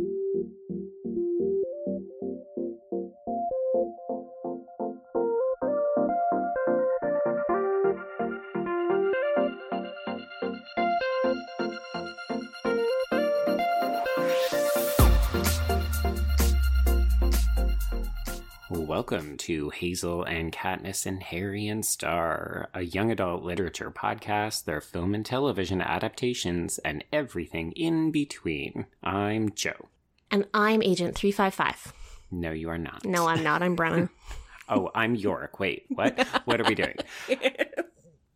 thank you Welcome to Hazel and Katniss and Harry and Star, a young adult literature podcast, their film and television adaptations, and everything in between. I'm Joe. And I'm Agent 355. No, you are not. No, I'm not. I'm Brenna. oh, I'm Yorick. Wait, what? What are we doing?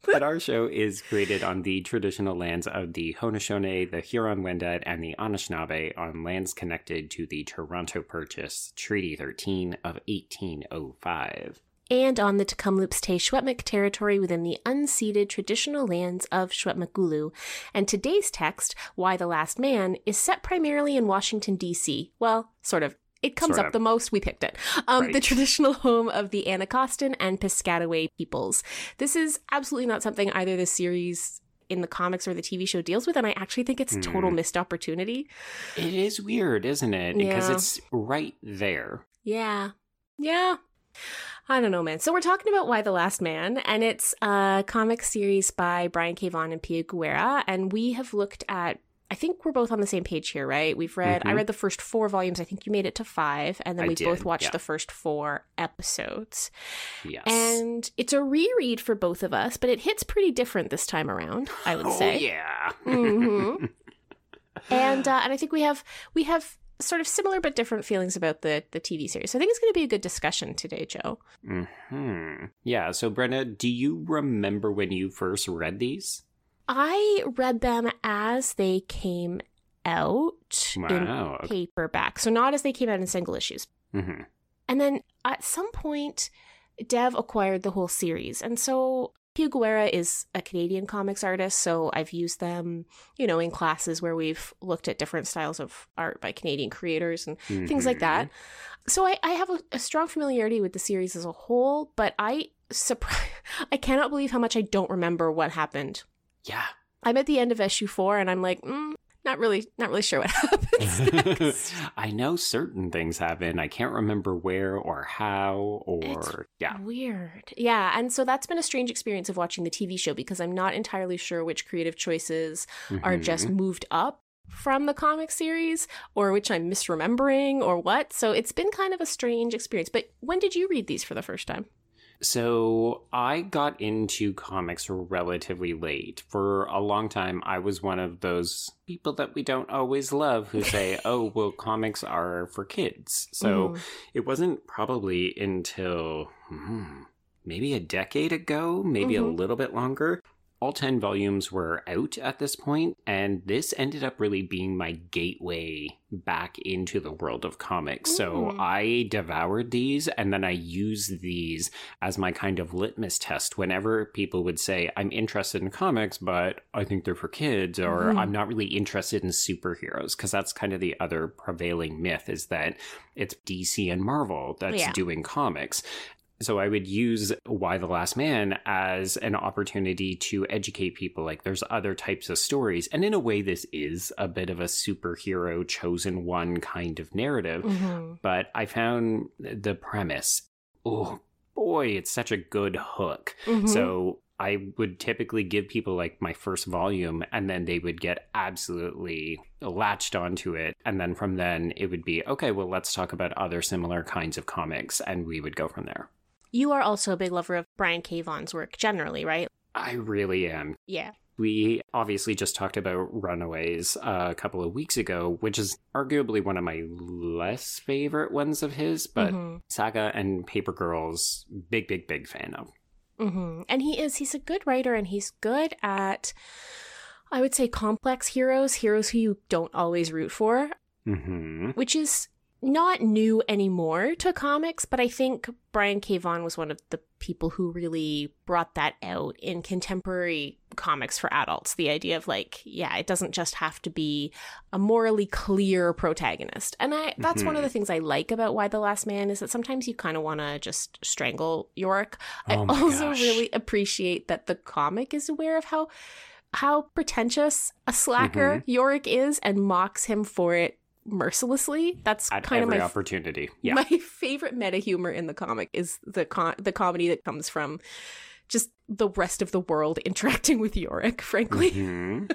but our show is created on the traditional lands of the Haudenosaunee, the Huron-Wendat, and the Anishinaabe on lands connected to the Toronto Purchase, Treaty 13 of 1805. And on the Tk'emlúps te Secwépemc territory within the unceded traditional lands of Secwepemcúlecw. And today's text, Y: The Last Man, is set primarily in Washington, D.C. Well, sort of it comes sort up of. the most. We picked it. Um, right. The traditional home of the Anacostan and Piscataway peoples. This is absolutely not something either the series in the comics or the TV show deals with, and I actually think it's total mm. missed opportunity. It is weird, isn't it? Yeah. Because it's right there. Yeah. Yeah. I don't know, man. So we're talking about Y: The Last Man, and it's a comic series by Brian K. Vaughan and Pia Guerra, and we have looked at I think we're both on the same page here, right? We've read, mm-hmm. I read the first four volumes. I think you made it to five, and then I we did, both watched yeah. the first four episodes. Yes. And it's a reread for both of us, but it hits pretty different this time around, I would oh, say. yeah. mm-hmm. and, uh, and I think we have, we have sort of similar but different feelings about the the TV series. So I think it's going to be a good discussion today, Joe. Hmm. Yeah. So, Brenna, do you remember when you first read these? I read them as they came out wow. in paperback. So not as they came out in single issues. Mm-hmm. And then at some point, Dev acquired the whole series. And so Pia Guerra is a Canadian comics artist, so I've used them, you know, in classes where we've looked at different styles of art by Canadian creators and mm-hmm. things like that. Mm-hmm. So I, I have a, a, strong familiarity with the series as a whole, but I surprise I cannot believe how much I don't remember what happened yeah. I'm at the end of issue four and I'm like, mm, not really, not really sure what happens. I know certain things happen. I can't remember where or how or it's yeah. Weird. Yeah. And so that's been a strange experience of watching the TV show because I'm not entirely sure which creative choices mm-hmm. are just mm-hmm. moved up from the comic series or which I'm misremembering or what. So it's been kind of a strange experience. But when did you read these for the first time? So I got into comics relatively late. For a long time, I was one of those people that we don't always love who say, oh, well, comics are for kids. So mm. it wasn't probably until hmm, maybe a decade ago, maybe mm-hmm. a little bit longer, all 10 volumes were out at this point, and this ended up really being my gateway back into the world of comics. Mm. So I devoured these, and then I used these as my kind of litmus test whenever people would say, I'm interested in comics, but I think they're for kids, or mm. I'm not really interested in superheroes, because that's kind of the other prevailing myth is that it's DC and Marvel that's yeah. doing comics. So I would use Y: The Last Man as an opportunity to educate people. Like there's other types of stories. And in a way, this is a bit of a superhero chosen one kind of narrative. Mm-hmm. But I found the premise, oh boy, it's such a good hook. Mm-hmm. So I would typically give people like my first volume and then they would get absolutely latched onto it. And then from then it would be, okay, well, let's talk about other similar kinds of comics. And we would go from there. You are also a big lover of Brian K. Vaughan's work generally, right? I really am. Yeah. We obviously just talked about Runaways a couple of weeks ago, which is arguably one of my less favorite ones of his, but mm-hmm. Saga and Paper Girls, big, big, big fan of. Mm-hmm. And he is, he's a good writer and he's good at, I would say, complex heroes, heroes who you don't always root for, mm-hmm. which is not new anymore to comics, but I think Brian K. Vaughan was one of the people who really brought that out in contemporary comics for adults. The idea of like, yeah, it doesn't just have to be a morally clear protagonist. And I that's mm-hmm. one of the mm-hmm. things I like about Y: The Last Man is that sometimes you kind of want to just strangle Yorick. Oh I also gosh. really appreciate that the comic is aware of how how pretentious a slacker mm-hmm. Yorick is and mocks him for it mercilessly. That's At kind of every my opportunity. Yeah. my favorite meta humor in the comic is the con- the comedy that comes from just the rest of the world interacting with Yorick, frankly. Mhm.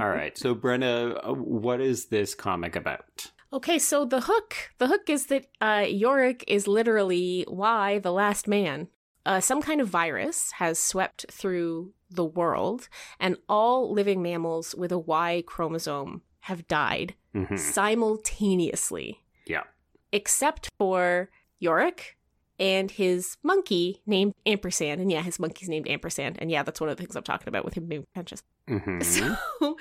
All right. So, Brenna, uh, what is this comic about? Okay, so the hook, the hook is that uh, Yorick is literally why the last man. Uh, some kind of virus has swept through the world, and all living mammals with a Y chromosome have died Mhm. simultaneously, Yeah. except for Yorick and his monkey named Ampersand. And yeah, his monkey's named Ampersand. And yeah, that's one of the things I'm talking about with him being pretentious. Mhm. So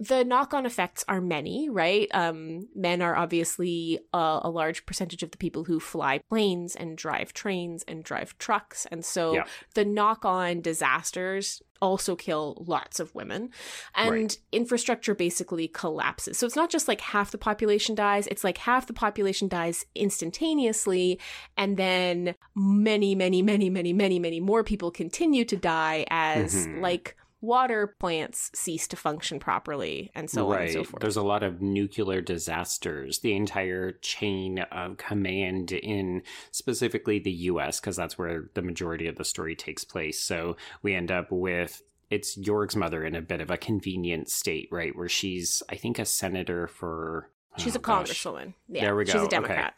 the knock-on effects are many, right? Um, men are obviously a, a large percentage of the people who fly planes and drive trains and drive trucks, and so Yeah. the knock-on disasters also kill lots of women and Right. infrastructure basically collapses so it's not just like half the population dies it's like half the population dies instantaneously and then many many many many many many more people continue to die as Mhm. like water plants cease to function properly and so on and so forth There's a lot of nuclear disasters. The entire chain of command in specifically the US, because that's where the majority of the story takes place. So we end up with it's York's mother in a bit of a convenient state, right? Where she's, I think, a senator for. she's oh a congresswoman yeah There we go. she's a Okay. democrat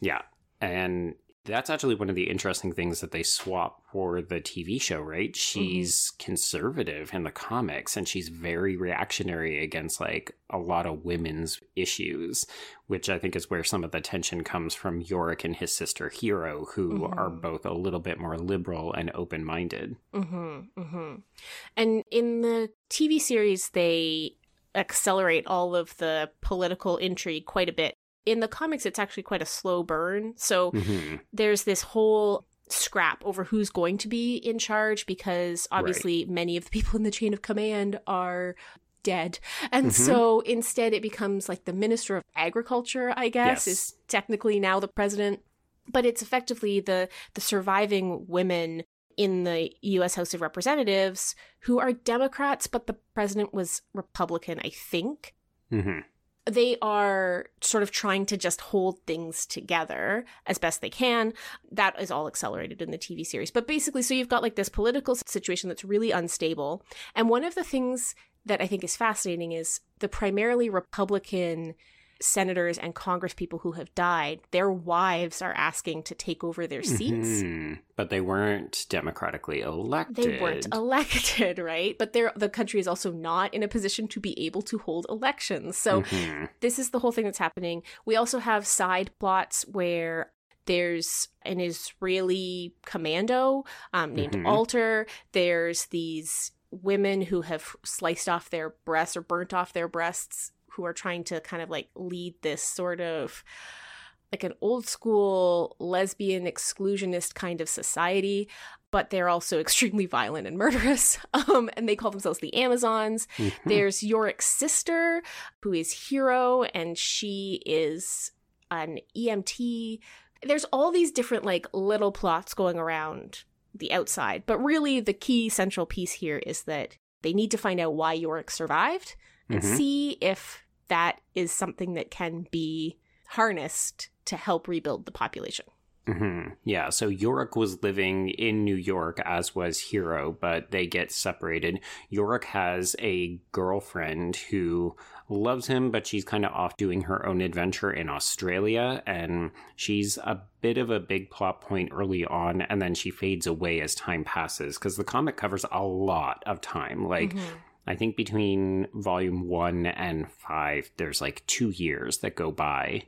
Yeah. And that's actually one of the interesting things that they swap for the TV show, right? She's conservative in the comics and she's very reactionary against like a lot of women's issues, which I think is where some of the tension comes from Yorick and his sister Hero, who Mhm. are both a little bit more liberal and open minded. Mm-hmm, mm-hmm. And in the TV series, they accelerate all of the political intrigue quite a bit. In the comics, it's actually quite a slow burn. So hmm there's this whole scrap over who's going to be in charge because obviously many of the people in the chain of command are dead. And Mhm. so instead it becomes like the minister of agriculture, I guess, Yes. is technically now the president. But it's effectively the the surviving women in the US House of Representatives who are Democrats, but the president was Republican, I think hmm they are sort of trying to just hold things together as best they can. That is all accelerated in the TV series. But basically, so you've got like this political situation that's really unstable. And one of the things that I think is fascinating is the primarily Republican senators and congresspeople who have died, their wives are asking to take over their seats. Mhm. But they weren't democratically elected. They weren't elected, right? But the country is also not in a position to be able to hold elections. So Mhm. this is the whole thing that's happening. We also have side plots where there's an Israeli commando um, named Mhm. Alter. There's these women who have sliced off their breasts or burnt off their breasts who are trying to kind of like lead this sort of like an old school lesbian exclusionist kind of society but they're also extremely violent and murderous um, and they call themselves the amazons Mhm. there's Yorick's sister, who is Hero, and she is an EMT. There's all these different like little plots going around the outside, but really the key central piece here is that they need to find out why Yorick survived and Mhm. see if that is something that can be harnessed to help rebuild the population. hmm Yeah, so Yorick was living in New York, as was Hero, but they get separated. Yorick has a girlfriend who loves him, but she's kind of off doing her own adventure in Australia, and she's a bit of a big plot point early on, and then she fades away as time passes, because the comic covers a lot of time. Like, Mhm. I think between volume one and five, there's like two years that go by.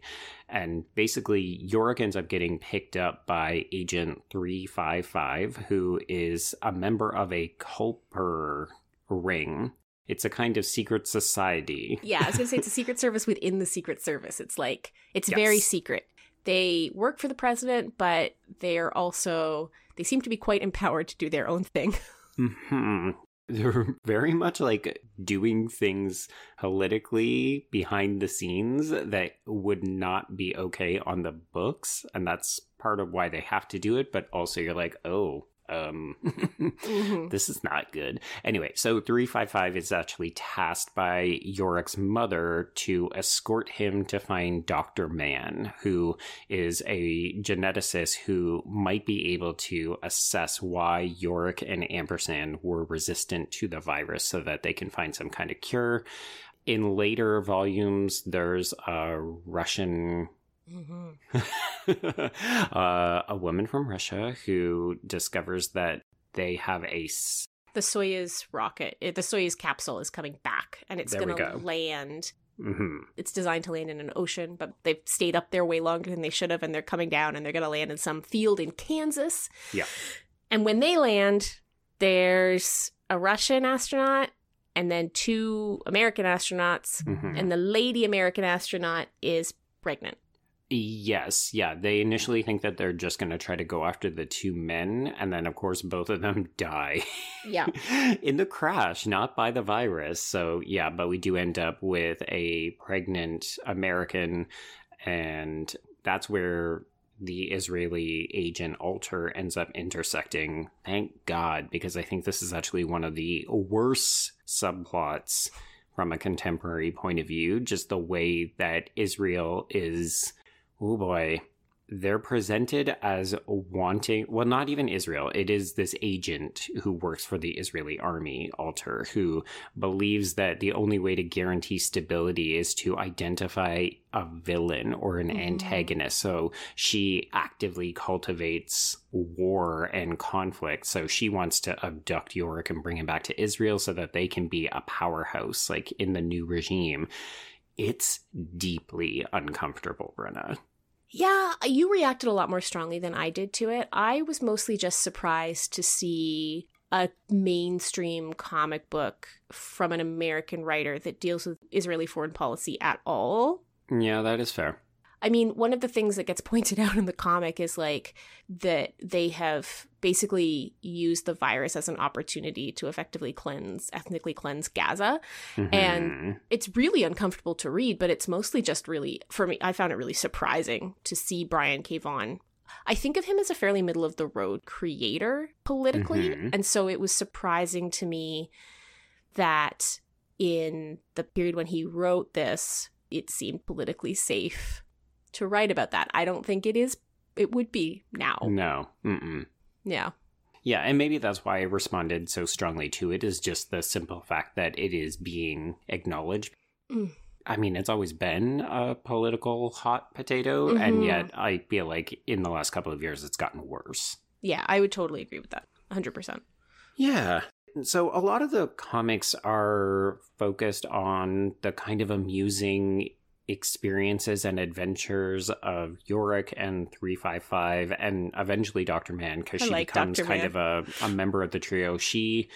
And basically, Yorick ends up getting picked up by Agent 355, who is a member of a Culper ring. It's a kind of secret society. Yeah, I was gonna say it's a secret service within the secret service. It's like it's Yes. very secret. They work for the president, but they're also they seem to be quite empowered to do their own thing. hmm They're very much like doing things politically behind the scenes that would not be okay on the books. And that's part of why they have to do it. But also, you're like, oh, um, mm-hmm. this is not good. Anyway, so 355 is actually tasked by Yorick's mother to escort him to find Dr. Mann, who is a geneticist who might be able to assess why Yorick and Ampersand were resistant to the virus so that they can find some kind of cure. In later volumes, there's a Russian Mm-hmm. uh, a woman from Russia who discovers that they have a the Soyuz rocket, eh, the Soyuz capsule is coming back, and it's going to land. Mm-hmm. It's designed to land in an ocean, but they've stayed up there way longer than they should have, and they're coming down, and they're going to land in some field in Kansas. Yeah. And when they land, there's a Russian astronaut and then two American astronauts, mm-hmm. and the lady American astronaut is pregnant. Yes, yeah. They initially think that they're just going to try to go after the two men, and then, of course, both of them die. Yeah. in the crash, not by the virus. So, yeah, but we do end up with a pregnant American, and that's where the Israeli agent Alter ends up intersecting. Thank God, because I think this is actually one of the worst subplots from a contemporary point of view. Just the way that Israel is oh boy, they're presented as wanting, well, not even Israel. It is this agent who works for the Israeli army, Alter, who believes that the only way to guarantee stability is to identify a villain or an mm. antagonist. So she actively cultivates war and conflict. So she wants to abduct Yorick and bring him back to Israel so that they can be a powerhouse, like in the new regime. It's deeply uncomfortable, Brenna. Yeah, uh, you reacted a lot more strongly than I did to it. I was mostly just surprised to see a mainstream comic book from an American writer that deals with Israeli foreign policy at all. Yeah, that is fair. I mean, one of the things that gets pointed out in the comic is like that they have basically used the virus as an opportunity to effectively cleanse, ethnically cleanse Gaza. Mm-hmm. And it's really uncomfortable to read, but it's mostly just really, for me, I found it really surprising to see Brian K. Vaughan. I think of him as a fairly middle of the road creator politically. Mm-hmm. And so it was surprising to me that in the period when he wrote this, it seemed politically safe to write about that. I don't think it is. It would be now. No. Mm-mm. Yeah. Yeah, and maybe that's why I responded so strongly to it is just the simple fact that it is being acknowledged. Mm. I mean, it's always been a political hot potato, mm-hmm. and yet I feel like in the last couple of years it's gotten worse. Yeah, I would totally agree with that. 100%. Yeah. So a lot of the comics are focused on the kind of amusing experiences and adventures of Yorick and 355 and eventually Dr. Mann because she like becomes Dr. kind Mann. of a, a member of the trio. She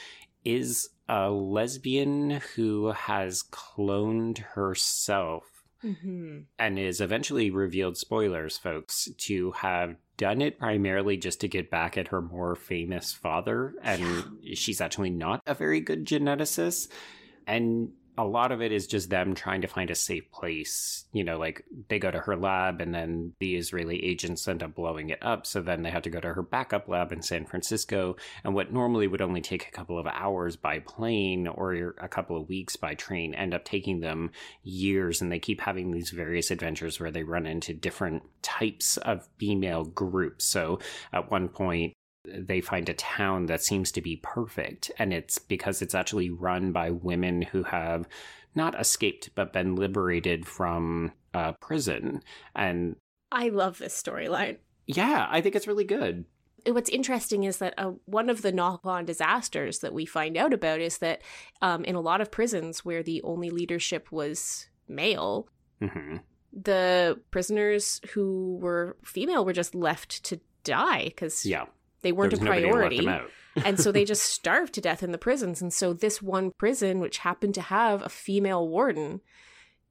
is a lesbian who has cloned herself mm-hmm. and is eventually revealed, spoilers, folks, to have done it primarily just to get back at her more famous father. And yeah. she's actually not a very good geneticist. And a lot of it is just them trying to find a safe place. You know, like they go to her lab and then the Israeli agents end up blowing it up. So then they have to go to her backup lab in San Francisco. And what normally would only take a couple of hours by plane or a couple of weeks by train end up taking them years. And they keep having these various adventures where they run into different types of female groups. So at one point, they find a town that seems to be perfect. And it's because it's actually run by women who have not escaped but been liberated from uh, prison. And i love this storyline. Yeah i think it's really good. What's interesting is that uh, one of the knock-on disasters that we find out about is that um, in a lot of prisons where the only leadership was male mm-hmm. the prisoners who were female were just left to die because yeah they weren't a priority. and so they just starved to death in the prisons. And so this one prison, which happened to have a female warden,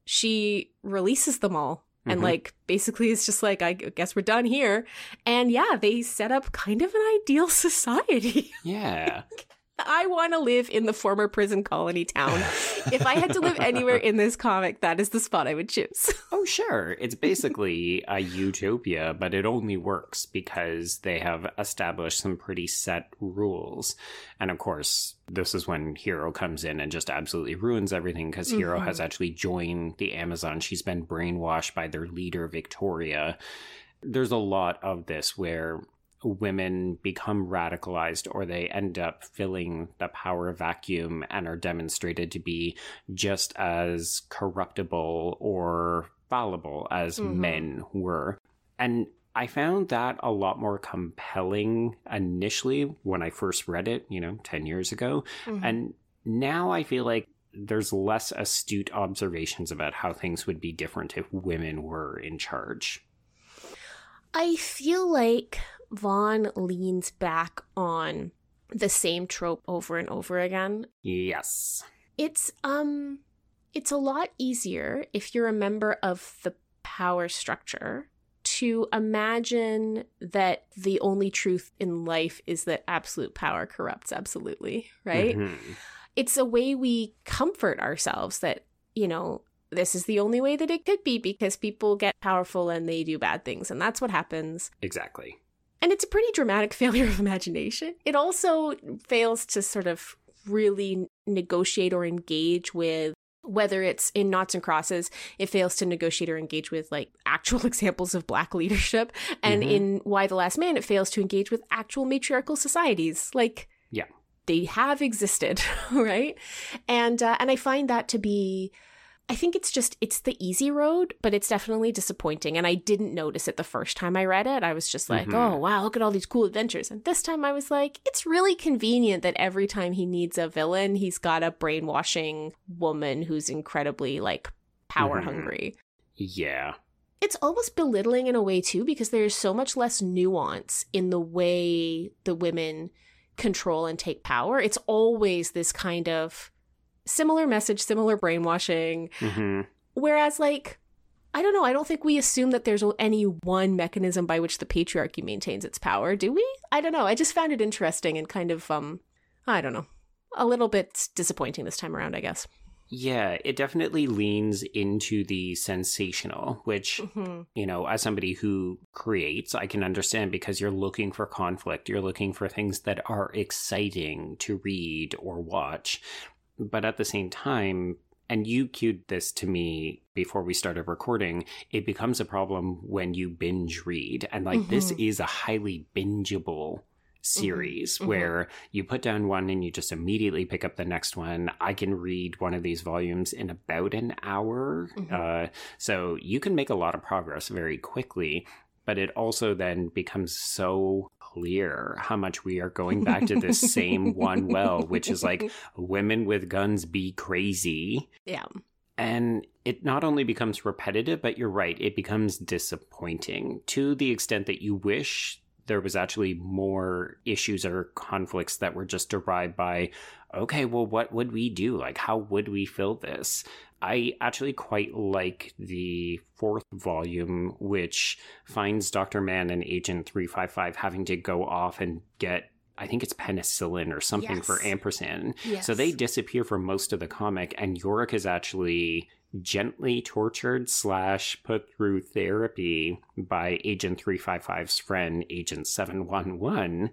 she releases them all. And mm-hmm. like basically it's just like I guess we're done here. And yeah, they set up kind of an ideal society. Yeah. I want to live in the former prison colony town. if I had to live anywhere in this comic, that is the spot I would choose. oh, sure. It's basically a utopia, but it only works because they have established some pretty set rules. And of course, this is when Hero comes in and just absolutely ruins everything because mm-hmm. Hero has actually joined the Amazon. She's been brainwashed by their leader, Victoria. There's a lot of this where women become radicalized or they end up filling the power vacuum and are demonstrated to be just as corruptible or fallible as mm-hmm. men were. And I found that a lot more compelling initially when I first read it, you know, 10 years ago. Mm-hmm. And now I feel like there's less astute observations about how things would be different if women were in charge. I feel like Vaughan leans back on the same trope over and over again. Yes. It's um it's a lot easier if you're a member of the power structure to imagine that the only truth in life is that absolute power corrupts absolutely, right? Mm-hmm. It's a way we comfort ourselves that, you know, this is the only way that it could be because people get powerful and they do bad things and that's what happens. Exactly. And it's a pretty dramatic failure of imagination. It also fails to sort of really negotiate or engage with whether it's in Noughts and Crosses, it fails to negotiate or engage with like actual examples of black leadership. And mm-hmm. in Y: The Last Man, it fails to engage with actual matriarchal societies. Like, yeah, they have existed, right? And uh, and I find that to be I think it's just it's the easy road, but it's definitely disappointing. And I didn't notice it the first time I read it. I was just like, mm-hmm. oh wow, look at all these cool adventures. And this time I was like, it's really convenient that every time he needs a villain, he's got a brainwashing woman who's incredibly like power mm-hmm. hungry. Yeah. It's almost belittling in a way too, because there's so much less nuance in the way the women control and take power. It's always this kind of similar message, similar brainwashing. Mm-hmm. Whereas, like, I don't know. I don't think we assume that there's any one mechanism by which the patriarchy maintains its power, do we? I don't know. I just found it interesting and kind of, um, I don't know, a little bit disappointing this time around, I guess. Yeah, it definitely leans into the sensational, which, mm-hmm. you know, as somebody who creates, I can understand because you're looking for conflict. You're looking for things that are exciting to read or watch. But at the same time, and you cued this to me before we started recording, it becomes a problem when you binge read. And like, mm-hmm. this is a highly bingeable series mm-hmm. where you put down one and you just immediately pick up the next one. I can read one of these volumes in about an hour. Mm-hmm. Uh, so you can make a lot of progress very quickly. But it also then becomes so clear how much we are going back to this same one well, which is like women with guns be crazy. Yeah. And it not only becomes repetitive, but you're right, it becomes disappointing to the extent that you wish there was actually more issues or conflicts that were just derived by, okay, well, what would we do? Like, how would we fill this? I actually quite like the fourth volume, which finds Dr. Mann and Agent 355 having to go off and get I think it's penicillin or something yes. for ampersand. Yes. So they disappear for most of the comic, and Yorick is actually gently tortured slash put through therapy by Agent 355's friend, Agent 711.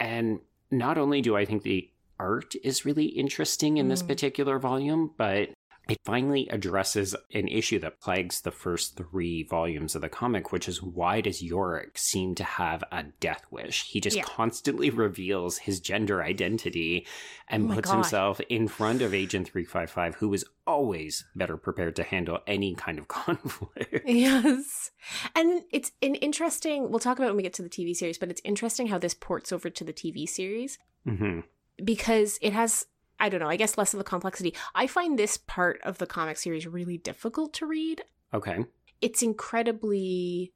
And not only do I think the art is really interesting in mm. this particular volume, but it finally addresses an issue that plagues the first three volumes of the comic, which is why does Yorick seem to have a death wish? He just yeah. constantly reveals his gender identity and oh puts God. himself in front of Agent 355, who is always better prepared to handle any kind of conflict. Yes. And it's an interesting, we'll talk about when we get to the TV series, but it's interesting how this ports over to the TV series. Mm-hmm because it has I don't know, I guess less of the complexity. I find this part of the comic series really difficult to read. Okay. It's incredibly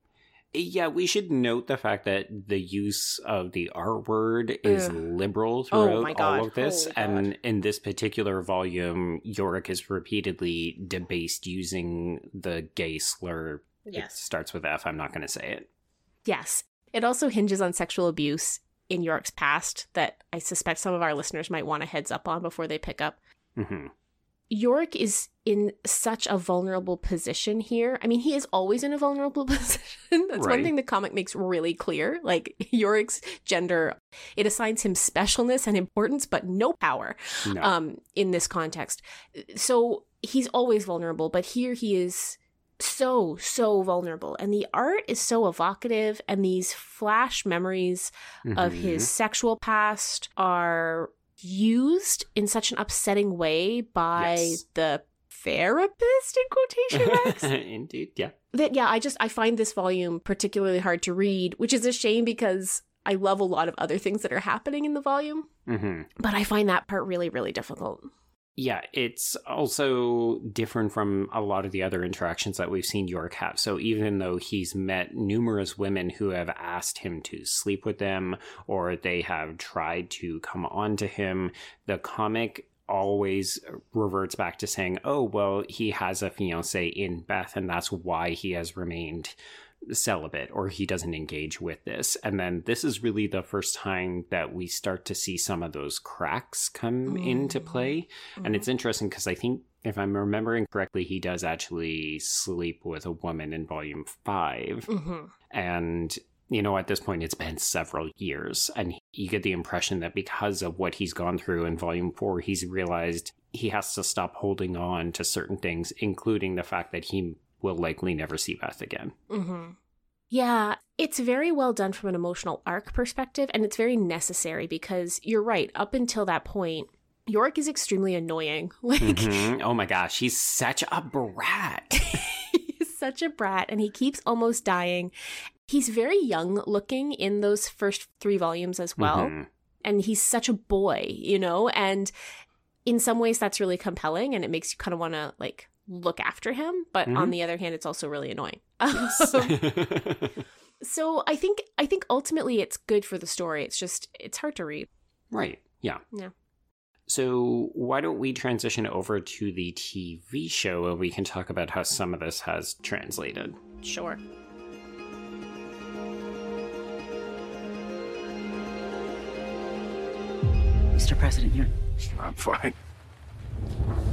yeah, we should note the fact that the use of the R word is Ugh. liberal oh throughout oh all of this. Oh and in this particular volume, Yorick is repeatedly debased using the gay slur. Yes. It starts with F. I'm not going to say it. Yes. It also hinges on sexual abuse in York's past that I suspect some of our listeners might want a heads up on before they pick up. Mm-hmm. York is in such a vulnerable position here. I mean, he is always in a vulnerable position. That's Right. one thing the comic makes really clear. Like York's gender, it assigns him specialness and importance, but no power No. um, in this context. So he's always vulnerable, but here he is so, so vulnerable. And the art is so evocative, and these flash memories of Mhm. his sexual past are used in such an upsetting way by Yes. the therapist in quotation marks Indeed, yeah. that yeah i just i find this volume particularly hard to read which is a shame because i love a lot of other things that are happening in the volume hmm but i find that part really really difficult Yeah, it's also different from a lot of the other interactions that we've seen York have. So even though he's met numerous women who have asked him to sleep with them or they have tried to come on to him, the comic always reverts back to saying, oh, well, he has a fiance in Beth, and that's why he has remained celibate or he doesn't engage with this. And then this is really the first time that we start to see some of those cracks come into Mm. play. And it's interesting because I think, if I'm remembering correctly, he does actually sleep with a woman in volume 5 hmm And, you know, at this point, it's been several years. And you get the impression that because of what he's gone through in volume four, he's realized he has to stop holding on to certain things, including the fact that he will likely never see Beth again. hmm Yeah, it's very well done from an emotional arc perspective, and it's very necessary because you're right. Up until that point, York is extremely annoying. Like, Mhm. Oh my gosh, he's such a brat. he's such a brat, and he keeps almost dying. He's very young looking in those first three volumes as well. Mhm. And he's such a boy, you know? And in some ways, that's really compelling, and it makes you kind of want to, like, look after him. But on Mhm. the other hand, it's also really annoying. Yes. so I think I think ultimately it's good for the story. It's just it's hard to read. right. Yeah. Yeah. So why don't we transition over to the TV show and we can talk about how some of this has translated. Sure. Mr. President, you're. I'm fine.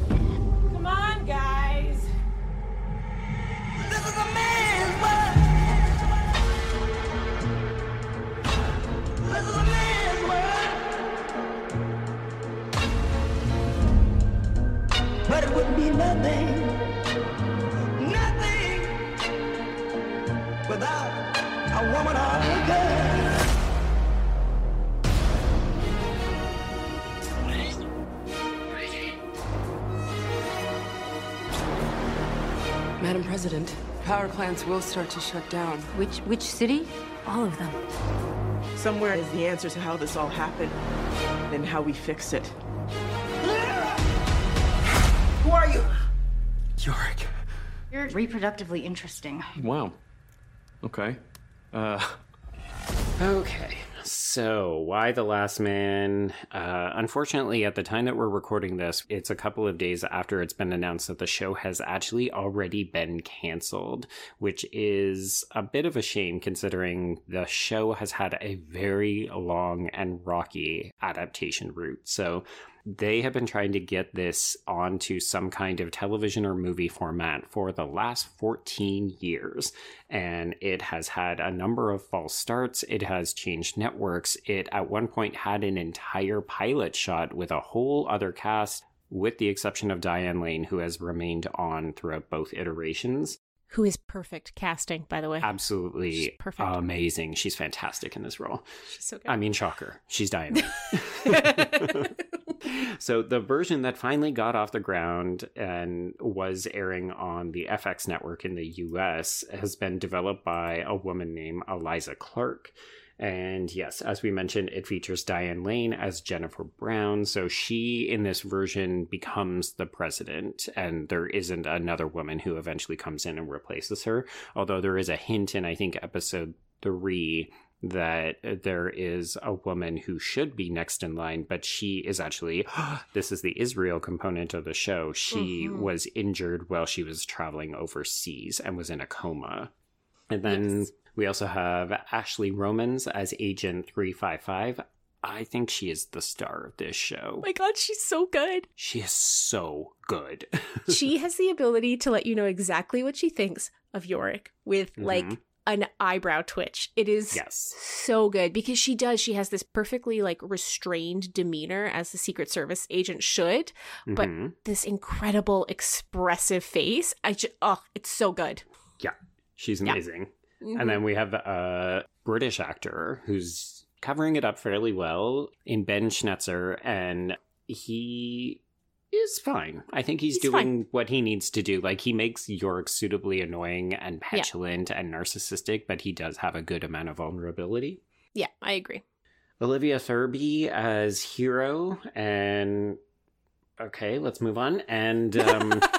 Come on, guys. Nothing, nothing without a woman or a girl. Madam President, power plants will start to shut down. Which which city? All of them. Somewhere is the answer to how this all happened and how we fix it. Who are you? Yorick. You're reproductively interesting. Wow. Okay. Uh, Okay. So, Y: The Last Man? Uh, unfortunately, at the time that we're recording this, it's a couple of days after it's been announced that the show has actually already been canceled, which is a bit of a shame considering the show has had a very long and rocky adaptation route. So, they have been trying to get this onto some kind of television or movie format for the last 14 years. And it has had a number of false starts. It has changed networks. It at one point had an entire pilot shot with a whole other cast, with the exception of Diane Lane, who has remained on throughout both iterations. Who is perfect casting, by the way. Absolutely She's perfect. amazing. She's fantastic in this role. She's so good. I mean, shocker. She's Diane Lane. so the version that finally got off the ground and was airing on the FX network in the US has been developed by a woman named Eliza Clark. And yes, as we mentioned, it features Diane Lane as Jennifer Brown. So she, in this version, becomes the president, and there isn't another woman who eventually comes in and replaces her. Although there is a hint in, I think, episode three that there is a woman who should be next in line, but she is actually, this is the Israel component of the show. She Mhm. was injured while she was traveling overseas and was in a coma. And then Yes. we also have Ashley Romans as Agent 355. I think she is the star of this show. Oh my god, she's so good. she is so good. she has the ability to let you know exactly what she thinks of Yorick with like Mhm. An eyebrow twitch. It is yes. so good because she does. She has this perfectly like restrained demeanor as the Secret Service agent should, but Mhm. this incredible expressive face. I just, oh, it's so good. Yeah, she's Yeah. amazing. Mhm. And then we have a British actor who's covering it up fairly well in Ben Schnetzer, and he is fine. I think he's, He's doing fine. what he needs to do. Like he makes York suitably annoying and petulant and narcissistic, but he does have a good amount of vulnerability. yeah, I agree. Olivia Thirlby as Hero, and okay, let's move on. And um,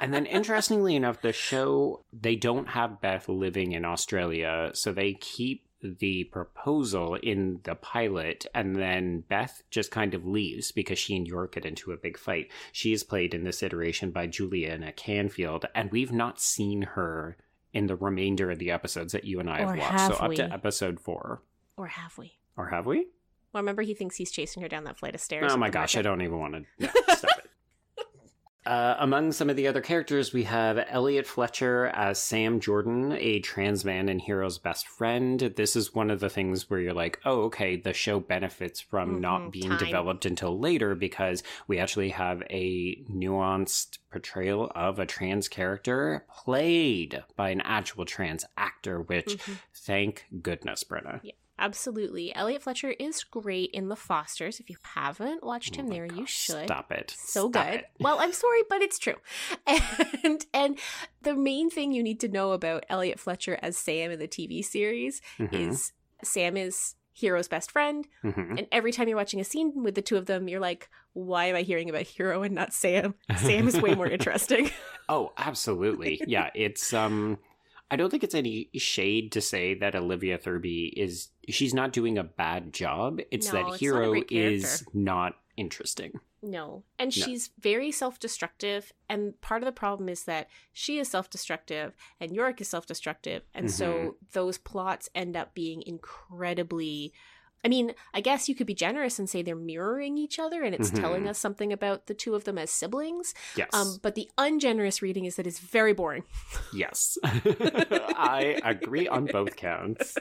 and then, interestingly enough, the show they don't have Beth living in Australia, so they keep the proposal in the pilot, and then Beth just kind of leaves because she and York get into a big fight. She is played in this iteration by Juliana Canfield, and we've not seen her in the remainder of the episodes that you and I have Or watched. have so up to episode four, or have we? or have we? Well, remember he thinks he's chasing her down that flight of stairs. Oh my gosh, I don't even want to. Yeah, stop it. Uh, among some of the other characters, we have Elliot Fletcher as Sam Jordan, a trans man and Hero's best friend. This is one of the things where you're like, oh, okay, the show benefits from Mhm, not being time. developed until later because we actually have a nuanced portrayal of a trans character played by an actual trans actor, which Mhm. thank goodness, Brenna. Yeah, absolutely. Elliot Fletcher is great in The Fosters. If you haven't watched him Oh there, you should. Stop it. so Stop good. it. Well, I'm sorry, but it's true. And and the main thing you need to know about Elliot Fletcher as Sam in the TV series Mhm, is Sam is Hero's best friend, mhm. and every time you're watching a scene with the two of them, you're like, "Why am I hearing about Hero and not Sam? Sam is way more interesting." Oh, absolutely. Yeah, it's um I don't think it's any shade to say that Olivia Thirlby is she's not doing a bad job. It's No, that not Hero great is not interesting. No. And No. she's very self destructive. And part of the problem is that she is self destructive and Yorick is self destructive. And Mm-hmm. so those plots end up being incredibly. I mean, I guess you could be generous and say they're mirroring each other and it's telling Mhm. us something about the two of them as siblings. Yes. Um, but the ungenerous reading is that it's very boring. yes. I agree on both counts.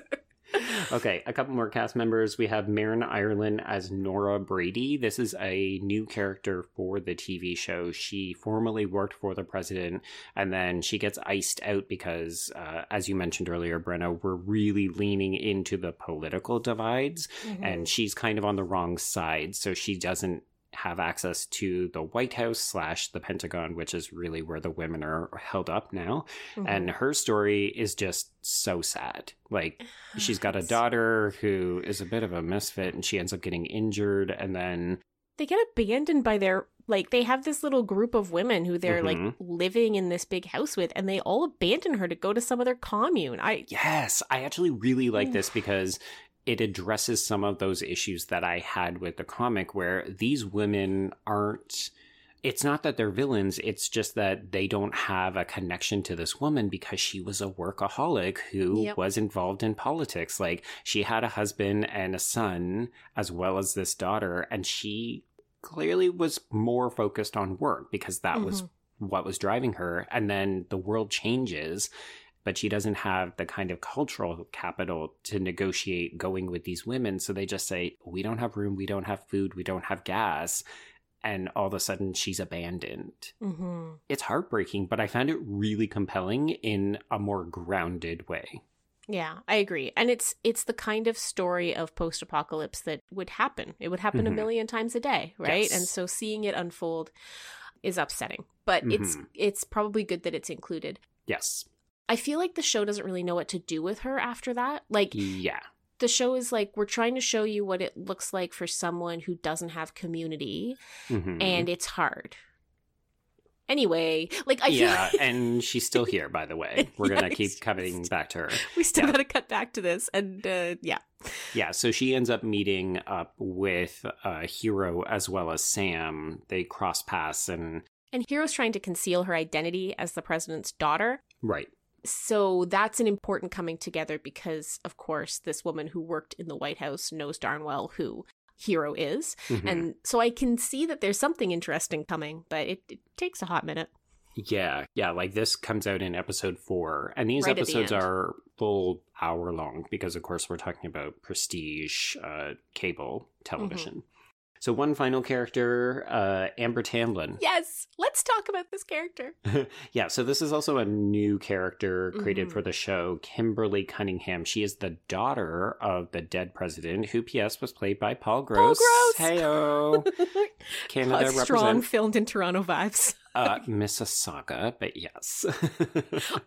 Okay, a couple more cast members. We have Marin Ireland as Nora Brady. This is a new character for the TV show. She formerly worked for the president, and then she gets iced out because, uh, as you mentioned earlier, Brenna, we're really leaning into the political divides, and she's kind of on the wrong side, so she doesn't have access to the White House slash the Pentagon, which is really where the women are held up now. Mm-hmm. And her story is just so sad. Like she's got a daughter who is a bit of a misfit and she ends up getting injured and then they get abandoned by their like they have this little group of women who they're like Mhm. living in this big house with and they all abandon her to go to some other commune i yes, I actually really like this because it addresses some of those issues that I had with the comic where these women aren't it's not that they're villains, it's just that they don't have a connection to this woman because she was a workaholic who Yep. was involved in politics. Like she had a husband and a son as well as this daughter, and she clearly was more focused on work because that was mm-hmm. what was driving her. And then the world changes, but she doesn't have the kind of cultural capital to negotiate going with these women. So they just say, We don't have room, we don't have food, we don't have gas. And all of a sudden she's abandoned. mm-hmm. It's heartbreaking, but I found it really compelling in a more grounded way. Yeah, I agree. And it's it's the kind of story of post-apocalypse that would happen. It would happen a Mhm. million times a day, right? Yes. And so seeing it unfold is upsetting. But it's Mhm. it's probably good that it's included. Yes. I feel like the show doesn't really know what to do with her after that. Like Yeah. the show is like we're trying to show you what it looks like for someone who doesn't have community Mhm. and it's hard. Anyway, like I feel yeah, and she's still here, by the way. We're Yeah, gonna keep just- back to her. we still yeah. got to cut back to this and uh yeah. Yeah, so she ends up meeting up with uh, Hero as well as Sam. They cross paths and And Hero's trying to conceal her identity as the president's daughter. right. So that's an important coming together because, of course, this woman who worked in the White House knows darn well who Hero is. Mhm. And so I can see that there's something interesting coming, but it, it takes a hot minute. Yeah, yeah, like this comes out in episode four, and these Right at the episodes are full hour long because, of course, we're talking about prestige uh, cable television. Mm-hmm. So, one final character, uh, Amber Tamblyn. Yes, let's talk about this character. yeah, so this is also a new character created Mhm. for the show, Kimberly Cunningham. She is the daughter of the dead president, who, P.S., was played by Paul Gross. Paul Gross! Heyo! Canada Uh, strong filmed in Toronto vibes. uh, Mississauga, but yes.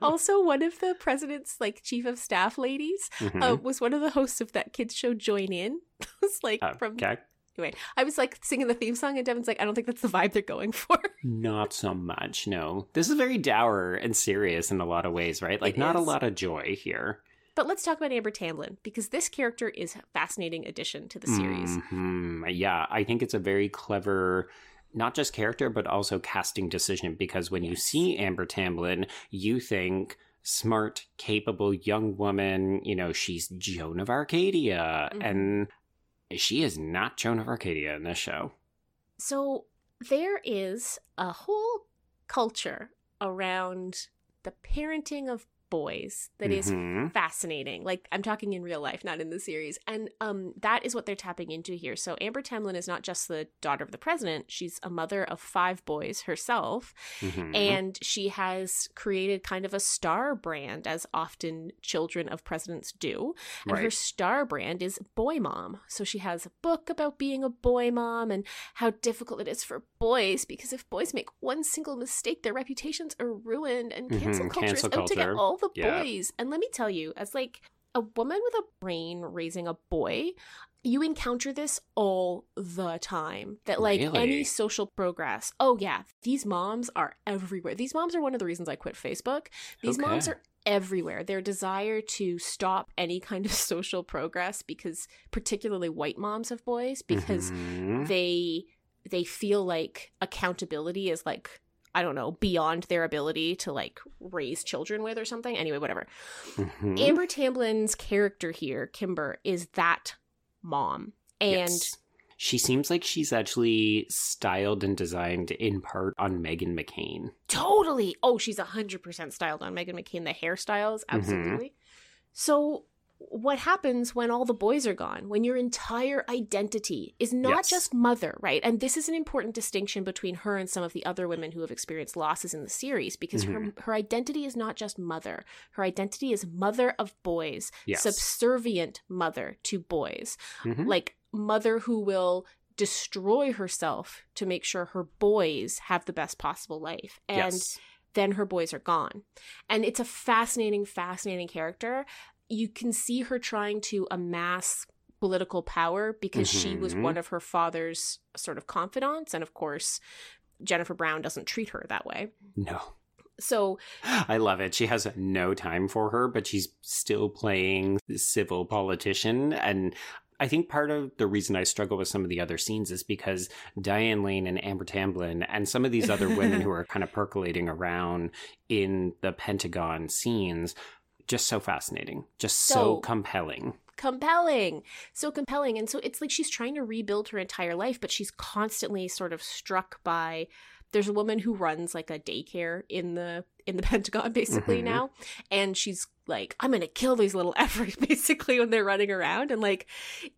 also, one of the president's like chief of staff ladies Mhm. uh, was one of the hosts of that kids show Join In. it was like from okay. Anyway. I was like singing the theme song, and Devin's like, I don't think that's the vibe they're going for. Not so much, no. This is very dour and serious in a lot of ways, right? Like, It not a lot of joy here. But let's talk about Amber Tamblyn because this character is a fascinating addition to the series. Mhm. Yeah, I think it's a very clever, not just character, but also casting decision because when you see Amber Tamblyn, you think smart, capable young woman, you know, she's Joan of Arcadia. Mhm. And she is not Joan of Arcadia in this show. So there is a whole culture around the parenting of boys that is Mhm. fascinating. Like I'm talking in real life, not in the series. And um that is what they're tapping into here. So Amber Tamblyn is not just the daughter of the president, she's a mother of five boys herself. Mhm. And she has created kind of a star brand, as often children of presidents do. And her star brand is Boy Mom. So she has a book about being a boy mom and how difficult it is for boys because if boys make one single mistake, their reputations are ruined and cancel Mhm, culture cancel is out to get all the Yeah. boys. And let me tell you, as like a woman with a brain raising a boy, you encounter this all the time. That like Really? any social progress. Oh yeah, these moms are everywhere. These moms are one of the reasons I quit Facebook. These moms are everywhere. Their desire to stop any kind of social progress because particularly white moms of boys because Mhm. they they feel like accountability is like I don't know, beyond their ability to like raise children with or something. Anyway, whatever. Mhm. Amber Tamblyn's character here, Kimber, is that mom. And Yes. she seems like she's actually styled and designed in part on Meghan McCain. totally. Oh, she's 100% styled on Meghan McCain. The hairstyles, absolutely. So, what happens when all the boys are gone? When your entire identity is not Yes. just mother, right? And this is an important distinction between her and some of the other women who have experienced losses in the series because her her identity is not just mother. Her identity is mother of boys, Yes. subservient mother to boys. Mhm. Like mother who will destroy herself to make sure her boys have the best possible life. And yes. then her boys are gone. And it's a fascinating, fascinating character. You can see her trying to amass political power because she was Mhm. one of her father's sort of confidants. And of course, Jennifer Brown doesn't treat her that way. No. So, I love it. She has no time for her, but she's still playing civil politician. And I think part of the reason I struggle with some of the other scenes is because Diane Lane and Amber Tamblyn and some of these other women who are kind of percolating around in the Pentagon scenes, just so fascinating, just so, So- compelling. compelling so compelling and so it's like she's trying to rebuild her entire life but she's constantly sort of struck by there's a woman who runs like a daycare in the in the pentagon basically Mhm. now and she's like i'm gonna kill these little effers basically when they're running around and like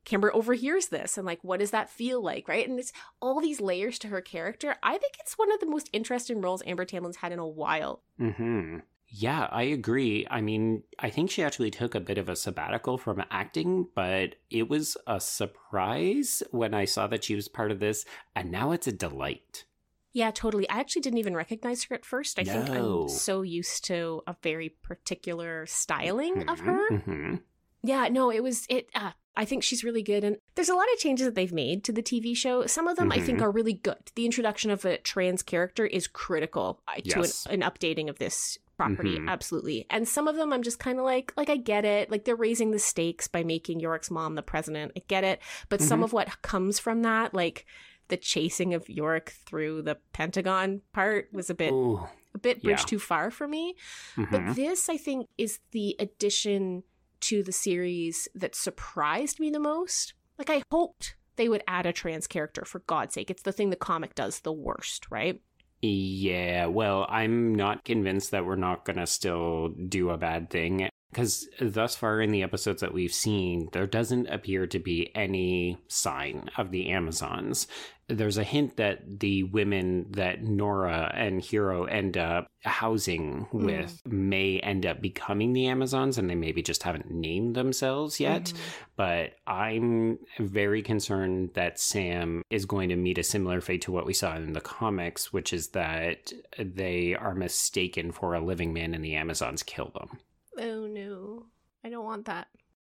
kimber overhears this and like what does that feel like right and it's all these layers to her character i think it's one of the most interesting roles amber tamblyn's had in a while hmm Yeah, I agree. I mean, I think she actually took a bit of a sabbatical from acting, but it was a surprise when I saw that she was part of this, and now it's a delight. Yeah, totally. I actually didn't even recognize her at first. I think I'm so used to a very particular styling of her. hmm Yeah, no, it was it. Uh, I think she's really good, and there's a lot of changes that they've made to the TV show. Some of them I think Mhm. are really good. The introduction of a trans character is critical uh, to an, an updating of this property, Mhm. absolutely. And some of them I'm just kind of like, like I get it. Like they're raising the stakes by making Yorick's mom the president. I get it, but some Mhm. of what comes from that, like the chasing of Yorick through the Pentagon part, was a bit Ooh, a bit bridge Yeah. too far for me. Mhm. But this, I think, is the addition to the series that surprised me the most. Like, I hoped they would add a trans character, for God's sake. It's the thing the comic does the worst, right? Yeah, well, I'm not convinced that we're not going to still do a bad thing. Because thus far in the episodes that we've seen, there doesn't appear to be any sign of the Amazons. There's a hint that the women that Nora and Hero end up housing hmm. with may end up becoming the Amazons, and they maybe just haven't named themselves yet. Hmm. But I'm very concerned that Sam is going to meet a similar fate to what we saw in the comics, which is that they are mistaken for a living man and the Amazons kill them. Oh, no. I don't want that.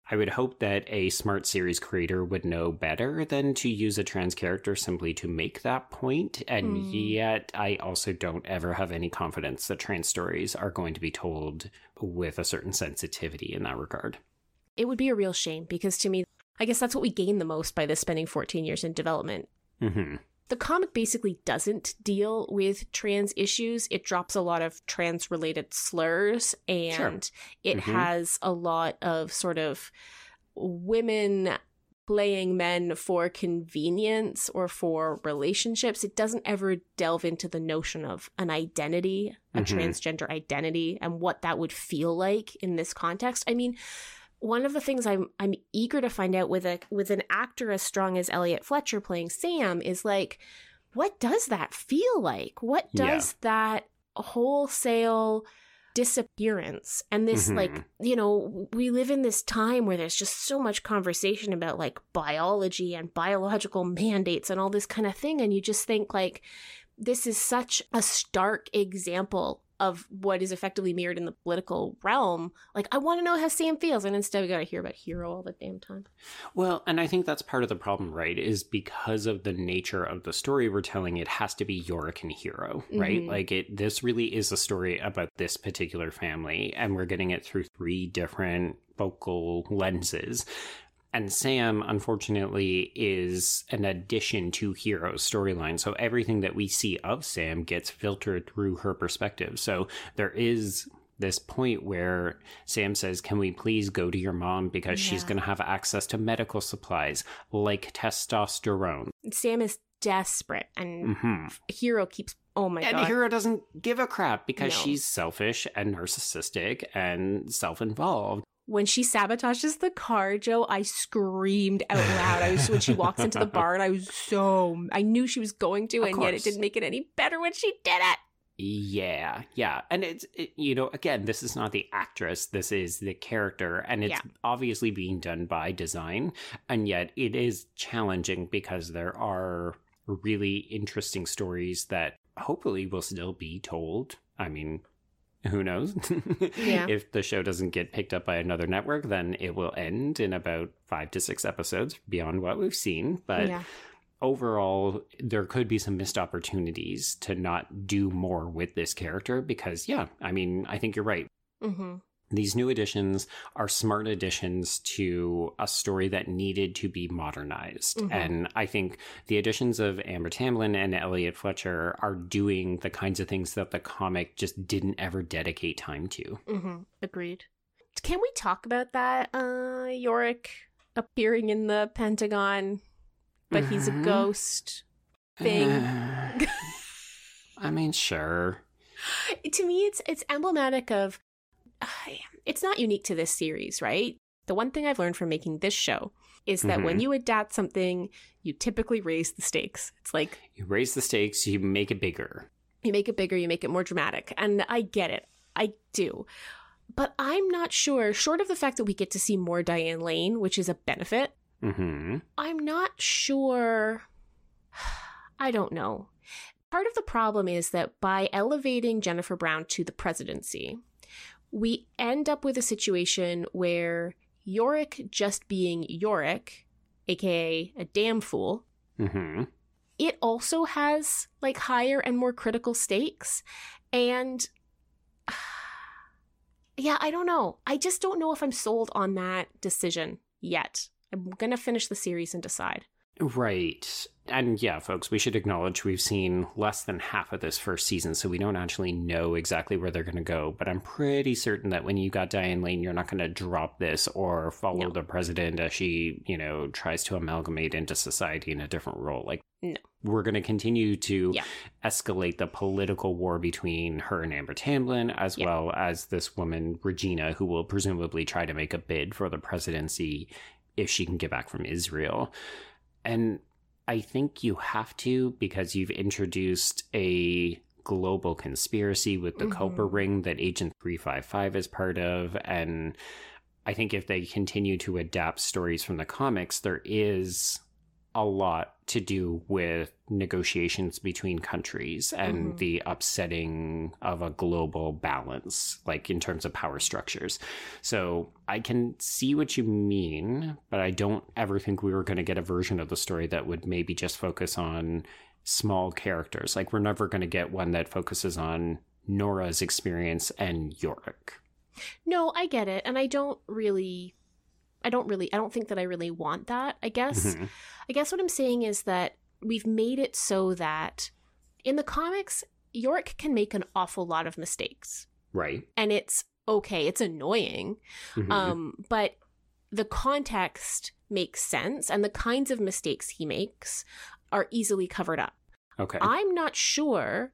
I would hope that a smart series creator would know better than to use a trans character simply to make that point. And Hmm. yet, I also don't ever have any confidence that trans stories are going to be told with a certain sensitivity in that regard. It would be a real shame because to me, I guess that's what we gain the most by this spending 14 years in development. hmm The comic basically doesn't deal with trans issues. It drops a lot of trans related slurs and it Mhm. has a lot of sort of women playing men for convenience or for relationships. It doesn't ever delve into the notion of an identity, a Mhm. transgender identity, and what that would feel like in this context. I mean, one of the things I'm I'm eager to find out with a with an actor as strong as Elliot Fletcher playing Sam is like, what does that feel like? What Yeah. does that wholesale disappearance and this like Mhm. you know we live in this time where there's just so much conversation about like biology and biological mandates and all this kind of thing and you just think like this is such a stark example of what is effectively mirrored in the political realm like i want to know how sam feels and instead we gotta hear about hero all the damn time Well, and I think that's part of the problem, right? Is because of the nature of the story we're telling, it has to be Yorick and Hero, right? Mhm. Like it this really is a story about this particular family, and we're getting it through three different focal lenses. And Sam, unfortunately, is an addition to Hero's storyline. So everything that we see of Sam gets filtered through her perspective. So there is this point where Sam says, Can we please go to your mom because she's going to have access to medical supplies like testosterone? sam is desperate and hmm hero keeps oh my and god And Hero doesn't give a crap because No. she's selfish and narcissistic and self involved. When she sabotages the car, Joe, I screamed out loud. I was when she walks into the bar, and I was so I knew she was going to, Of and yet it didn't make it any better when she did it. Yeah, yeah. And it's, it, you know, again, this is not the actress, this is the character, and it's Yeah. obviously being done by design. And yet it is challenging because there are really interesting stories that hopefully will still be told. I mean, who knows? Yeah. if the show doesn't get picked up by another network, then it will end in about five to six episodes beyond what we've seen. But yeah, overall there could be some missed opportunities to not do more with this character because yeah i mean i think you're right hmm these new additions are smart additions to a story that needed to be modernized Mhm. and i think the additions of amber tamblyn and elliot fletcher are doing the kinds of things that the comic just didn't ever dedicate time to hmm agreed. Can we talk about that? Uh, Yorick appearing in the Pentagon, but he's a Mhm. ghost thing. i mean sure to me it's it's emblematic of it's not unique to this series right? The one thing i've learned from making this show is that when Mhm. you adapt something you typically raise the stakes. It's like you raise the stakes you make it bigger. You make it bigger you make it more dramatic and i get it. I do. But i'm not sure short of the fact that we get to see more diane lane which is a benefit hmm I'm not sure. I don't know. Part of the problem is that by elevating Jennifer Brown to the presidency, we end up with a situation where Yorick just being Yorick, aka a damn fool, hmm it also has like higher and more critical stakes. And yeah, I don't know. I just don't know if I'm sold on that decision yet. I'm going to finish the series and decide. Right. And yeah, folks, we should acknowledge we've seen less than half of this first season, so we don't actually know exactly where they're going to go. But I'm pretty certain that when you got Diane Lane, you're not going to drop this or follow No. the president as she, you know, tries to amalgamate into society in a different role. Like, No. we're going to continue to Yeah. escalate the political war between her and Amber Tamblyn, as Yeah. well as this woman, Regina, who will presumably try to make a bid for the presidency if she can get back from Israel. And I think you have to because you've introduced a global conspiracy with the Mhm. Culper ring that Agent 355 is part of. And I think if they continue to adapt stories from the comics, there is a lot to do with negotiations between countries and Mhm. the upsetting of a global balance, like in terms of power structures. So I can see what you mean, but I don't ever think we were going to get a version of the story that would maybe just focus on small characters. Like we're never going to get one that focuses on Nora's experience and Yorick. No, I get it. And I don't really I don't really I don't think that I really want that. I guess Mhm. I guess what I'm saying is that we've made it so that in the comics Yorick can make an awful lot of mistakes. Right. And it's okay, it's annoying. Mhm. Um but the context makes sense and the kinds of mistakes he makes are easily covered up. okay. I'm not sure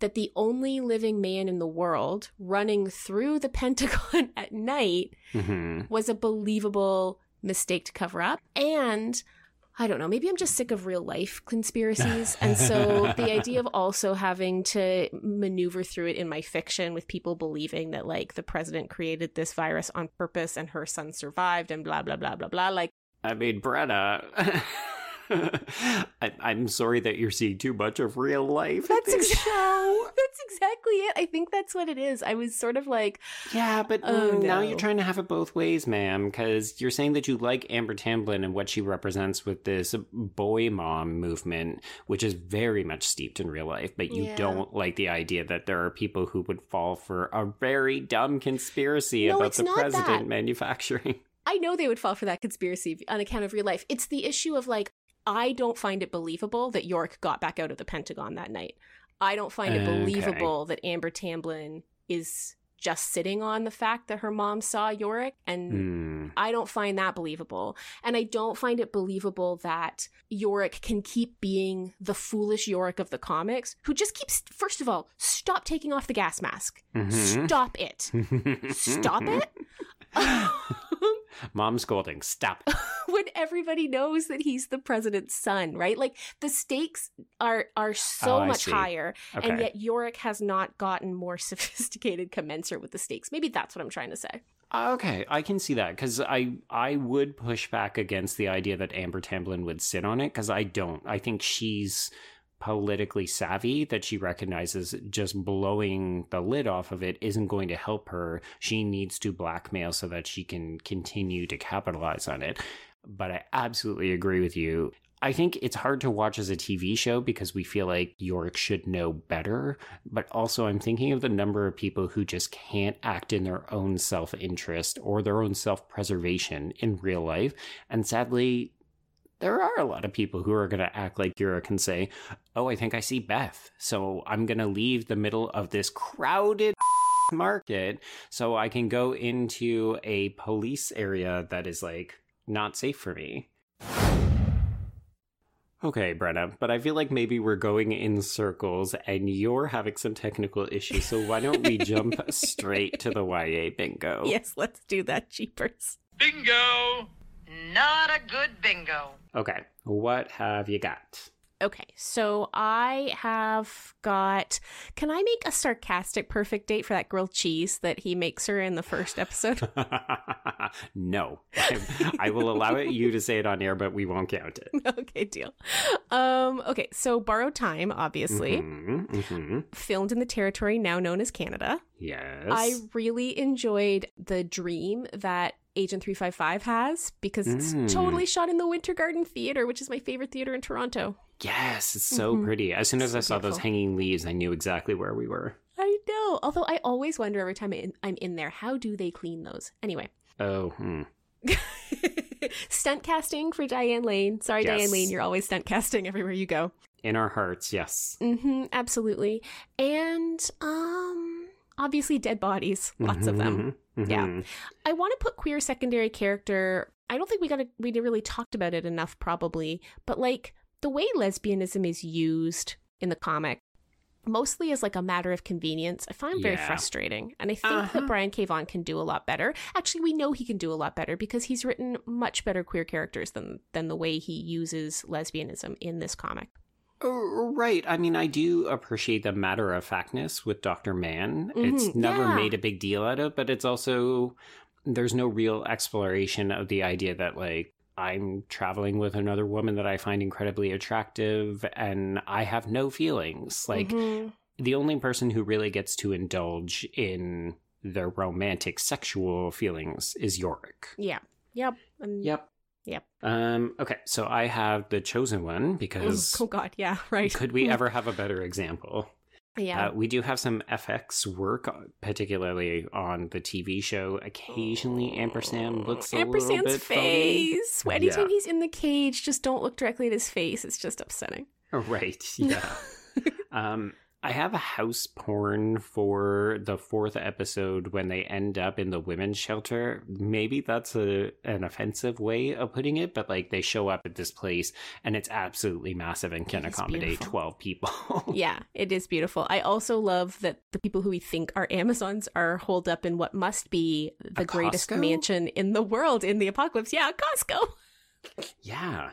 that the only living man in the world running through the Pentagon at night Mhm. was a believable mistake to cover up. And I don't know, maybe I'm just sick of real life conspiracies. and so the idea of also having to maneuver through it in my fiction with people believing that like the president created this virus on purpose and her son survived and blah, blah, blah, blah, blah. Like, I mean, Brenna. I, I'm sorry that you're seeing too much of real life. that's, this exa- show. that's exactly it. I think that's what it is. I was sort of like, Yeah, but Oh, mm, now you're trying to have it both ways, ma'am, because you're saying that you like Amber Tamblyn and what she represents with this boy mom movement, which is very much steeped in real life, but you Yeah. don't like the idea that there are people who would fall for a very dumb conspiracy No, about the president that. manufacturing. I know they would fall for that conspiracy on account of real life. It's the issue of like, I don't find it believable that York got back out of the Pentagon that night. I don't find it Okay. believable that Amber Tamblyn is just sitting on the fact that her mom saw Yorick and Hmm. I don't find that believable. And I don't find it believable that Yorick can keep being the foolish Yorick of the comics, who just keeps, first of all, stop taking off the gas mask. Mhm. Stop it. Stop it. Mom scolding. Stop. when everybody knows that he's the president's son, right? Like the stakes are are so Oh, much higher, Okay. and yet Yorick has not gotten more sophisticated commensurate with the stakes. Maybe that's what I'm trying to say. Okay, I can see that because I I would push back against the idea that Amber Tamblyn would sit on it because I don't. I think she's politically savvy that she recognizes just blowing the lid off of it isn't going to help her. She needs to blackmail so that she can continue to capitalize on it. But I absolutely agree with you. I think it's hard to watch as a TV show because we feel like York should know better. But also, I'm thinking of the number of people who just can't act in their own self interest or their own self preservation in real life. And sadly, there are a lot of people who are going to act like Yorick can say, Oh, I think I see Beth. So I'm going to leave the middle of this crowded market so I can go into a police area that is like not safe for me. Okay, Brenna, but I feel like maybe we're going in circles and you're having some technical issues, so why don't we jump straight to the YA bingo? Yes, let's do that, cheapers. Bingo! Not a good bingo. Okay, what have you got? Okay, so I have got. Can I make a sarcastic perfect date for that grilled cheese that he makes her in the first episode? no. I, I will allow it, you to say it on air, but we won't count it. okay, deal. Um, okay, so borrowed time, obviously, Mhm, mhm. filmed in the territory now known as Canada. Yes. I really enjoyed the dream that Agent 355 has because it's Mm. totally shot in the Winter Garden Theater, which is my favorite theater in Toronto. yes, it's so Mhm. pretty. As soon as So I saw those hanging leaves, I knew exactly where we were. I know. Although I always wonder every time I'm in there, how do they clean those? Anyway. Oh, hmm. stunt casting for Diane Lane. Sorry, Yes. Diane Lane, you're always stunt casting everywhere you go. In our hearts, yes. Mm-hmm, absolutely. And um obviously dead bodies. Lots of them. Mhm, Yeah. mhm. I want to put queer secondary character. I don't think we got to, we really talked about it enough, probably. But like the way lesbianism is used in the comic, mostly as like a matter of convenience, I find very Yeah. frustrating. And I think Uh-huh. that Brian K. Vaughan can do a lot better. Actually, we know he can do a lot better because he's written much better queer characters than than the way he uses lesbianism in this comic. Oh, Right. I mean, I do appreciate the matter of factness with Dr. Mann. It's Mhm, never yeah. made a big deal out of, but it's also, there's no real exploration of the idea that, like, I'm traveling with another woman that I find incredibly attractive and I have no feelings. Like, Mhm. the only person who really gets to indulge in their romantic sexual feelings is Yorick. yeah, yep, and Yep. Yep. Um, okay, so I have the chosen one because oh god, yeah, right. could we ever have a better example? Yeah. Uh, we do have some FX work, particularly on the TV show. Occasionally, Ampersand looks a little Ampersand's bit phony. face. Anytime Yeah. he's in the cage, just don't look directly at his face. It's just upsetting. Right, yeah. um, I have a house porn for the fourth episode when they end up in the women's shelter. Maybe that's a an offensive way of putting it, but like they show up at this place and it's absolutely massive and can accommodate. 12 people. yeah, it is beautiful. I also love that the people who we think are Amazons are holed up in what must be the A greatest Costco? mansion in the world in the apocalypse. Yeah, Costco. Yeah.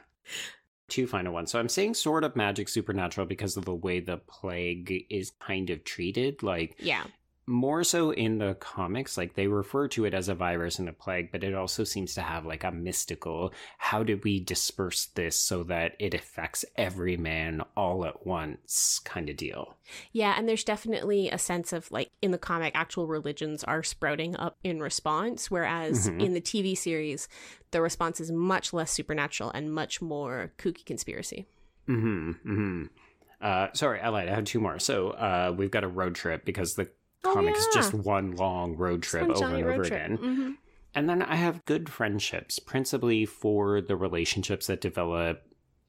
Two final ones. So I'm saying sort of magic supernatural because of the way the plague is kind of treated. Like Yeah. More so in the comics, like they refer to it as a virus and a plague, but it also seems to have like a mystical how did we disperse this so that it affects every man all at once kind of deal. Yeah, and there's definitely a sense of like in the comic, actual religions are sprouting up in response, whereas Mhm. in the TV series, the response is much less supernatural and much more kooky conspiracy. Mm-hmm. Mm-hmm. Uh, sorry, I lied. I have two more. So uh, we've got a road trip because the Oh, comics yeah. just one long road trip over and over trip. again. Mhm. And then I have good friendships, principally for the relationships that develop,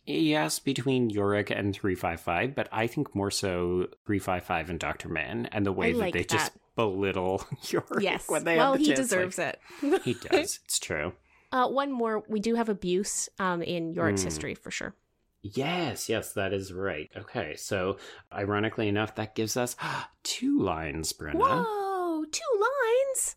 yes, between Yorick and 355, but I think more so 355 and Dr. Mann and the way that they just belittle Yorick Yes. when they well, have the he chance. deserves like, it. He does. It's true. Uh, one more. We do have abuse um, in Yorick's Hmm. history for sure. Yes, yes, that is right. Okay, so ironically enough, that gives us two lines, Brenna. Whoa, two lines.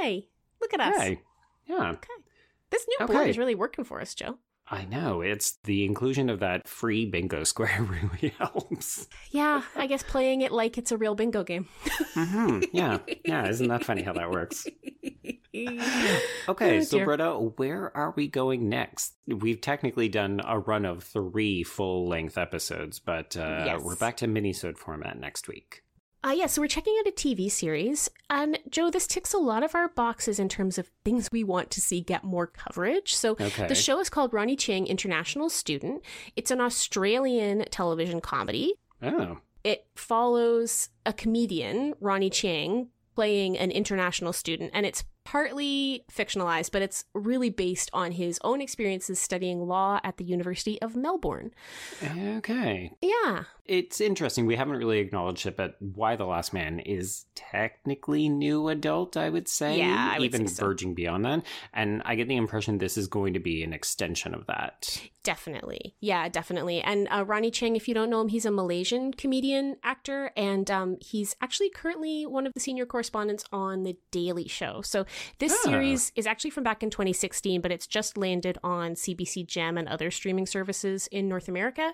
Yay! Look at us. Hey, yeah. Okay. This new board is really working for us, Joe. I know. It's the inclusion of that free bingo square really helps. Yeah, I guess playing it like it's a real bingo game. hmm Yeah, yeah. Isn't that funny how that works? Okay, Oh, so. Britta, where are we going next? We've technically done a run of three full length episodes, but uh, Yes. we're back to minisode format next week. Uh, yeah, so we're checking out a TV series. And Joe, this ticks a lot of our boxes in terms of things we want to see get more coverage. So Okay. the show is called Ronny Chieng International Student. It's an Australian television comedy. Oh, It follows a comedian, Ronny Chieng, playing an international student, and it's partly fictionalized, but it's really based on his own experiences studying law at the University of Melbourne. okay. Yeah. It's interesting. We haven't really acknowledged it, but Y: The Last Man is technically new adult, I would say. Yeah, I would even so. verging beyond that. And I get the impression this is going to be an extension of that. Definitely. Yeah, definitely. And uh, Ronny Chieng, if you don't know him, he's a Malaysian comedian actor, and um, he's actually currently one of the senior correspondents on The Daily Show. So this Ah. series is actually from back in 2016, but it's just landed on CBC Gem and other streaming services in North America.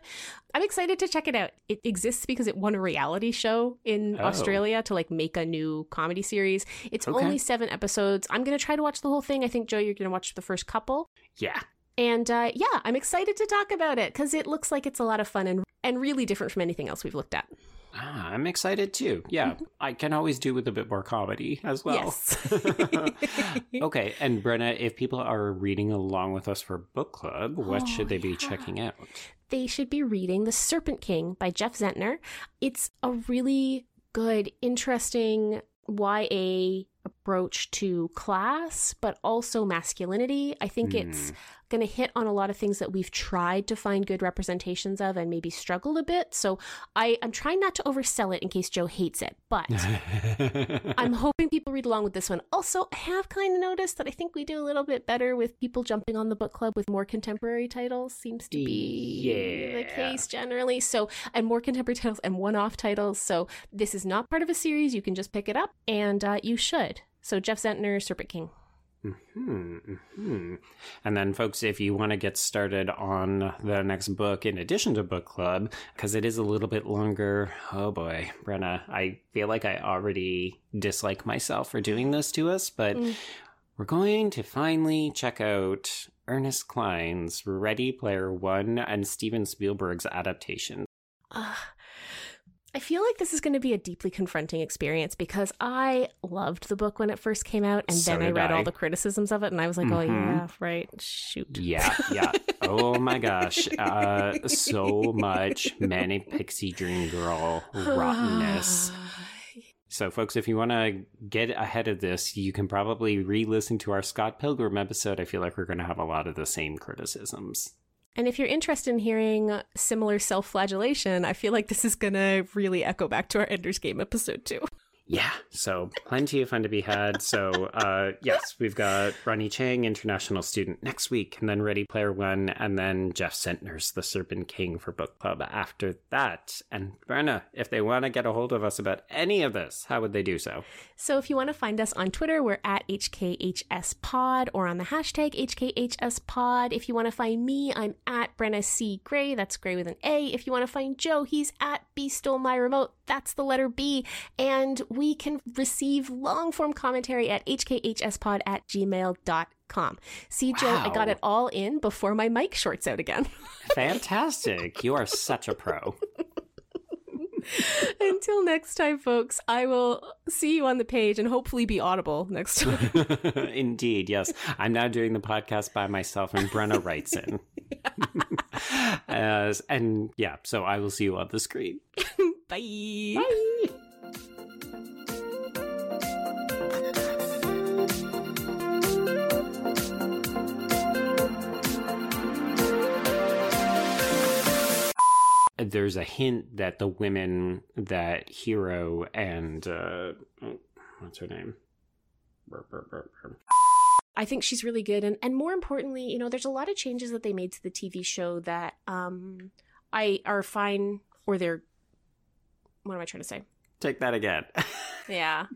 I'm excited to check it out. It exists because it won a reality show in Oh. Australia to like make a new comedy series. It's Okay. only seven episodes. I'm going to try to watch the whole thing. I think, Joe, you're going to watch the first couple. Yeah. And uh, yeah, I'm excited to talk about it because it looks like it's a lot of fun and and really different from anything else we've looked at. Ah, I'm excited too. Yeah, I can always do with a bit more comedy as well. Yes. okay, and Brenna, if people are reading along with us for book club, what Oh, should they be checking out? They should be reading The Serpent King by Jeff Zentner. It's a really good, interesting YA approach to class, but also masculinity. I think mm. it's going to hit on a lot of things that we've tried to find good representations of and maybe struggled a bit. So I, I'm trying not to oversell it in case Joe hates it, but I'm hoping people read along with this one. Also, I have kind of noticed that I think we do a little bit better with people jumping on the book club with more contemporary titles, seems to be yeah. the case generally. So, and more contemporary titles and one off titles. So, this is not part of a series. You can just pick it up, and uh, you should. So, Jeff Zentner, Serpent King. Hmm, hmm And then, folks, if you want to get started on the next book in addition to book club, because it is a little bit longer, oh boy, Brenna, I feel like I already dislike myself for doing this to us, but mm. we're going to finally check out Ernest Cline's Ready Player One and Steven Spielberg's adaptation. Uh, I feel like this is going to be a deeply confronting experience because I loved the book when it first came out, and so then I read I. all the criticisms of it, and I was like, oh, mm-hmm. "Oh yeah, right, shoot." Yeah, yeah. oh my gosh, uh, so much manic pixie dream girl rottenness. So, folks, if you want to get ahead of this, you can probably re listen to our Scott Pilgrim episode. I feel like we're going to have a lot of the same criticisms. And if you're interested in hearing similar self flagellation, I feel like this is going to really echo back to our Ender's Game episode, too yeah, so plenty of fun to be had. So, uh, yes, we've got Ronny Chieng, international student, next week, and then Ready Player One, and then Jeff Zentner's The Serpent King for Book Club after that. And Brenna, if they want to get a hold of us about any of this, how would they do so? So, if you want to find us on Twitter, we're at HKHSPod or on the hashtag HKHSPod. If you want to find me, I'm at Brenna C. Gray. That's Gray with an A. If you want to find Joe, he's at B Stole My Remote. That's the letter B. And we can receive long form commentary at hkhspod at gmail.com. See, wow. Joe, I got it all in before my mic shorts out again. Fantastic. You are such a pro. Until next time, folks, I will see you on the page and hopefully be audible next time. Indeed, yes. I'm now doing the podcast by myself and Brenna writes in. As, and yeah, so I will see you on the screen. Bye. Bye. There's a hint that the women that Hero and uh, what's her name? I think she's really good, and and more importantly, you know, there's a lot of changes that they made to the TV show that um I are fine, or they're what am I trying to say? Take that again. yeah.